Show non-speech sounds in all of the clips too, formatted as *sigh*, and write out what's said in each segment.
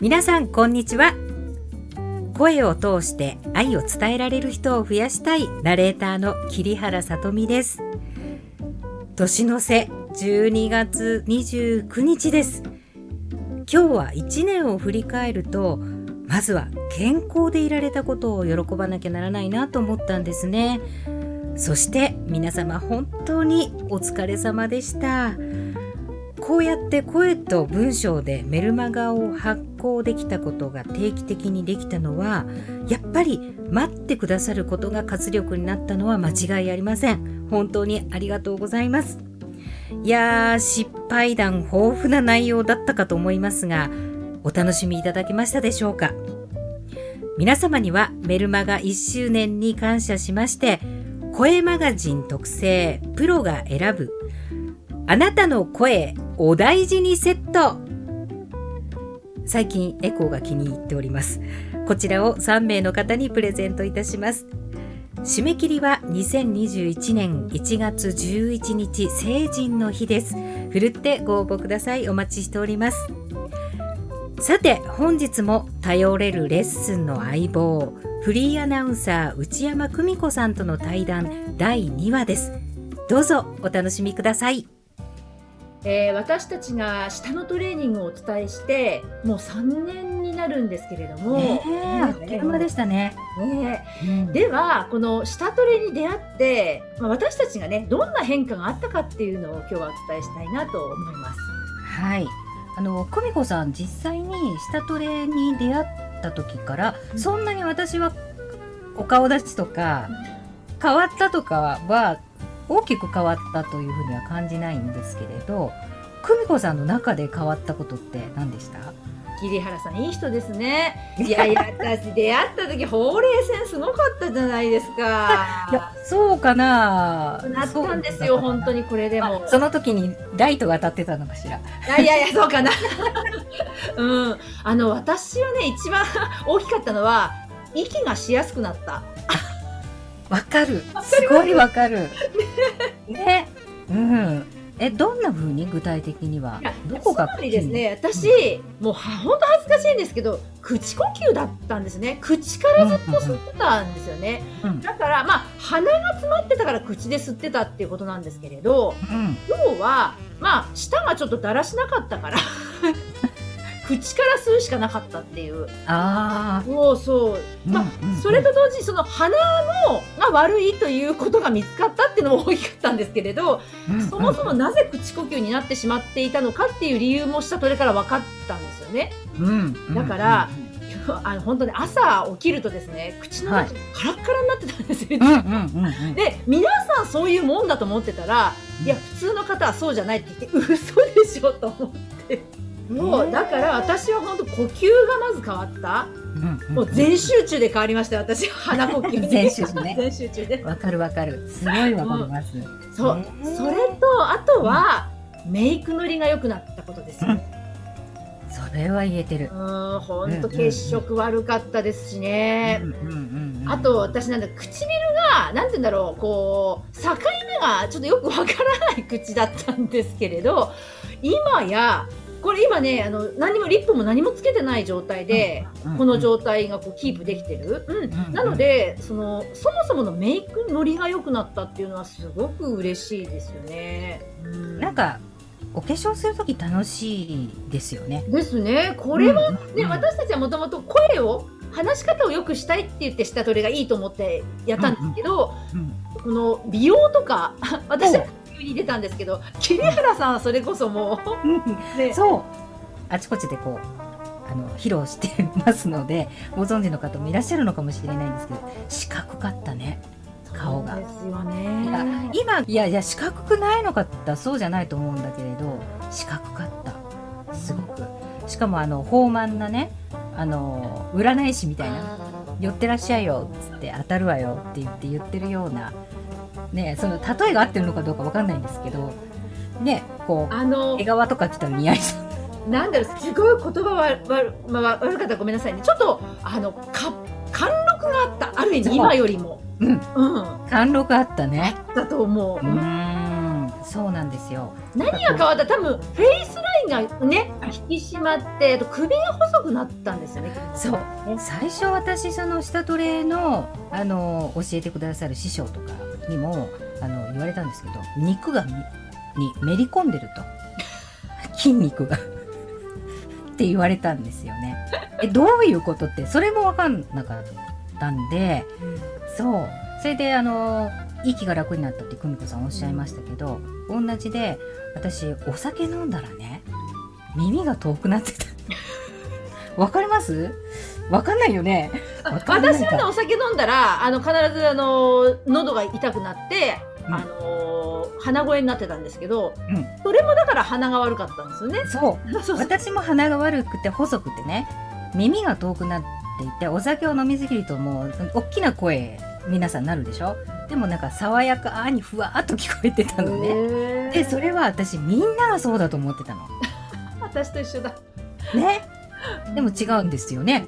皆さんこんにちは。声を通して愛を伝えられる人を増やしたいナレーターの桐原さとみです。年の瀬12月29日です。今日は1年を振り返るとまずは健康でいられたことを喜ばなきゃならないなと思ったんですね。そして皆様本当にお疲れ様でした。こうやって声と文章でメルマガを発行できたことが定期的にできたのはやっぱり待ってくださることが活力になったのは間違いありません。本当にありがとうございます。いやー失敗談豊富な内容だったかと思いますがお楽しみいただけましたでしょうか。皆様にはメルマガ1周年に感謝しまして声マガジン特製プロが選ぶあなたの声お大事にセット最近エコーが気に入っております。こちらを3名の方にプレゼントいたします。締め切りは2021年1月11日成人の日です。ふるってご応募ください。お待ちしております。さて本日も頼れるレッスンの相棒フリーアナウンサー内山久美子さんとの対談第2話です。どうぞお楽しみください。えー、私たちが舌のトレーニングをお伝えしてもう3年になるんですけれども、ねえあっという間でしたね。ねうんではこの舌トレに出会って、まあ、私たちがねどんな変化があったかっていうのを今日はお伝えしたいなと思います。はい。あの久美子さん実際に下トレに出会った時から、うんそんなに私はお顔立ちとか変わったとかは大きく変わったというふうには感じないんですけれど久美子さんの中で変わったことって何でした？桐原さんいい人ですね。いやいや私出会った時ほうれい線すごかったじゃないですか。*laughs* いやそうかななったんですよ本当ににこれでも。その時にライトが当たってたのかしら？いやいや、そうかな。*laughs* うん。あの、私はね、一番大きかったのは、息がしやすくなった。わかる。すごいわかる。*laughs* ね。うん。え、どんな風に？具体的にはどこがつまりですね、私、もうは、本当恥ずかしいんですけど、口呼吸だったんですね。口からずっと吸ってたんですよね。うんだから、まあ、鼻が詰まってたから口で吸ってたっていうことなんですけれど、うん。今日は、まあ、舌がちょっとだらしなかったから、口から吸うしかなかったっていう。あそうそう。あ。まあうんうんそれと同時にその鼻のが悪いということが見つかったっていうのも大きかったんですけれど、うんそもそもなぜ口呼吸になってしまっていたのかっていう理由もしたトレから分かったんですよね。うん。だからあの本当に朝起きるとですね、口の中カラッカラになってたんですよ。うんうんうんうん。で、皆さんそういうもんだと思ってたら、いや、普通の方はそうじゃないって言って、嘘でしょと思って。もう、だから私は本当呼吸がまず変わった。もう全集中で変わりましたよ、私。鼻呼吸に。全集中ね全集中で。わかるわかる。すごいわかります。そうね。それと、あとは、メイクのりが良くなったことですよね。それは言えてるう。ーん、ほんと血色悪かったですしね。うんうんうんうんあと、私なんだ、唇が、なんて言うんだろう、こう、境目がちょっとよくわからない口だったんですけれど、今や、これ今ね、あの、何も、リップも何もつけてない状態で、うんうんこの状態がこうキープできてる。うん。うんなので、その、そもそものメイクのりが良くなったっていうのはすごく嬉しいですよね。うんなんかお化粧するとき楽しいですよね。ですね。これは、うんね、私たちはもともと声を、話し方を良くしたいって言ってしたトレがいいと思ってやったんですけど、うんこの美容とか、私は急に出たんですけど、桐原さんはそれこそもう、ね、そう。あちこちでこうあの披露してますのでご存知の方もいらっしゃるのかもしれないんですけど四角かったね。顔が。ですよね。今いやいや四角くないのかったらそうじゃないと思うんだけれど四角かった。すごく。しかもあの豊満なねあの占い師みたいな。寄ってらっしゃいよっつって当たるわよって言って言ってるようなねその例えが合ってるのかどうかわかんないんですけどねこうあの毛、皮とか着たら似合いそうなんだろう、すごい言葉は悪,、まあ、悪かったらごめんなさいね。ちょっと、あの、か、貫禄があった。ある意味、今よりも。うんうん。貫禄あったねだと思う。うーんそうなんですよ何が変わった？多分フェイスラインがね引き締まって首が細くなったんですよねそう最初私その下トレのあの教えてくださる師匠とかにもあの言われたんですけど肉がにめり込んでると *laughs* 筋肉がって言われたんですよね。えどういうことってそれも分かんなかったんで、そうそれであの息が楽になったって久美子さんおっしゃいましたけど、同じで私お酒飲んだらね耳が遠くなってた。*laughs* わかります？わかんないよね。私はねお酒飲んだらあの必ずあの喉が痛くなって、うん、あの鼻声になってたんですけど、うん、それもだから鼻が悪かったんですよね。そう。*laughs* 私も鼻が悪くて細くてね耳が遠くなっていてお酒を飲みすぎるともう大きな声皆さんなるでしょ？でもなんか爽やかにふわっと聞こえてたのね。でそれは私みんながそうだと思ってたの。*laughs* 私と一緒だ。ね。でも違うんですよね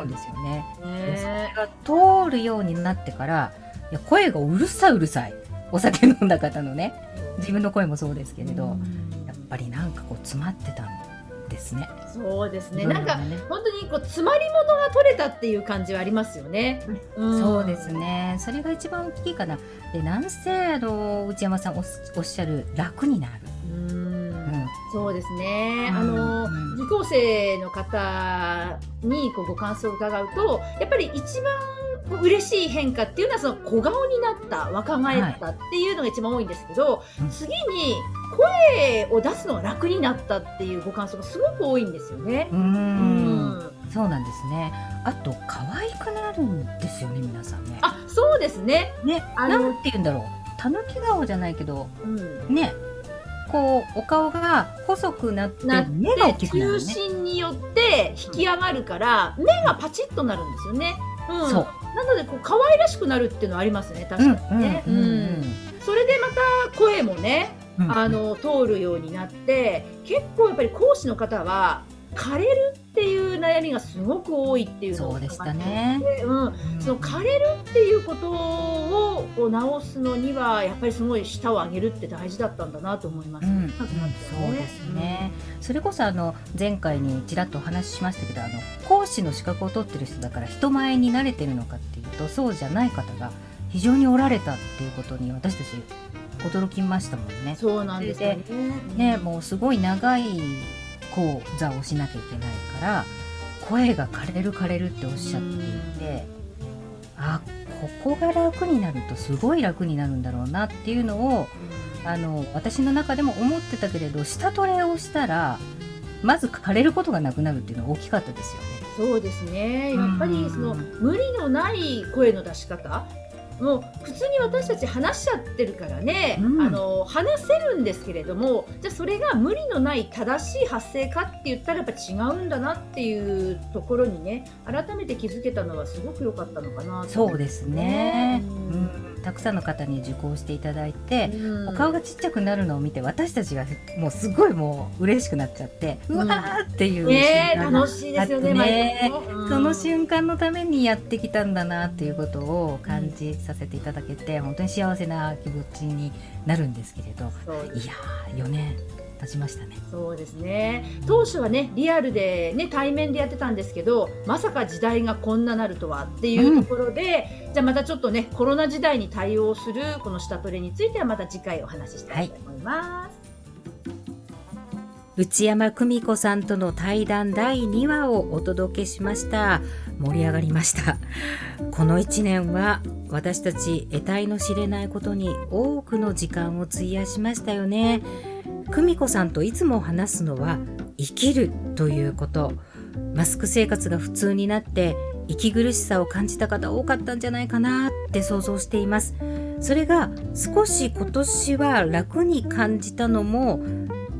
そうですよねそれが通るようになってからいや声がうるさいうるさいお酒飲んだ方のね自分の声もそうですけれどやっぱりなんかこう詰まってたんですね。そうですね。なんか、ね、本当にこう詰まり物が取れたっていう感じはありますよね。うん、そうですね。それが一番大きいかな。で、なんせあの内山さんおっしゃる楽になる。うんうん、そうですね。あの、受講生の方にこうご感想を伺うと、やっぱり一番嬉しい変化っていうのはその小顔になった若返ったっていうのが一番多いんですけど、はい、次に声を出すのが楽になったっていうご感想がすごく多いんですよね。うんそうなんですね。あと可愛くなるんですよね皆さんね。あそうですね。ねあのなんて言うんだろうたぬき顔じゃないけど、うん、ねこうお顔が細くなって目が大きくなる、ね、中心によって引き上がるから、目がパチッとなるんですよね。うん、そう。なのでこう可愛らしくなるっていうのはありますね確かにね。それでまた声もね、あの通るようになって結構やっぱり講師の方は枯れるっていう悩みがすごく多いっていうのをそうでしたね、うん、その枯れるっていうことを直すのにはやっぱりすごい舌を上げるって大事だったんだなと思います、うん。うん、そうですね、うん、それこそあの前回にちらっとお話ししましたけどあの講師の資格を取ってる人だから人前に慣れてるのかっていうとそうじゃない方が非常におられたっていうことに私たち驚きましたもんね。そうなんですね。ねもうすごい長い講座をしなきゃいけないから声が枯れる枯れるっておっしゃっていてあここが楽になるとすごい楽になるんだろうなっていうのをあの私の中でも思ってたけれど下トレをしたらまず枯れることがなくなるっていうのは大きかったですよね。そうですねやっぱりその無理のない声の出し方もう普通に私たち話しちゃってるからね、うん、あの話せるんですけれどもじゃあそれが無理のない正しい発声かって言ったらやっぱ違うんだなっていうところにね改めて気づけたのはすごく良かったのかなそうですね、うん、たくさんの方に受講していただいて、うん、お顔がちっちゃくなるのを見て私たちがもうすごいもう嬉しくなっちゃって、うわーっていう瞬間楽しいですよねね、その瞬間のためにやってきたんだなっていうことを感じさせていただけて、本当に幸せな気持ちになるんですけれどいやー4年経ちましたね。そうですね。当初はねリアルでね対面でやってたんですけどまさか時代がこんななるとはっていうところで、うん、じゃあまたちょっとねコロナ時代に対応するこの下トレについてはまた次回お話ししたいと思います、はい内山久美子さんとの対談第2話をお届けしました。盛り上がりました。この1年は私たち得体の知れないことに多くの時間を費やしましたよね久美子さんといつも話すのは生きるということ。マスク生活が普通になって息苦しさを感じた方多かったんじゃないかなって想像しています。それが少し今年は楽に感じたのも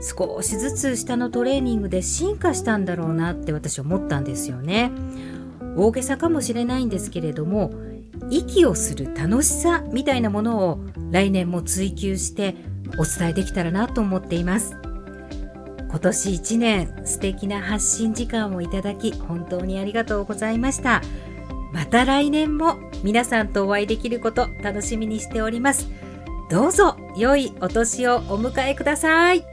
少しずつ下のトレーニングで進化したんだろうなって私思ったんですよね。大げさかもしれないんですけれども息をする楽しさみたいなものを来年も追求してお伝えできたらなと思っています。今年1年素敵な発信時間をいただき本当にありがとうございました。また来年も皆さんとお会いできること楽しみにしております。どうぞ良いお年をお迎えください。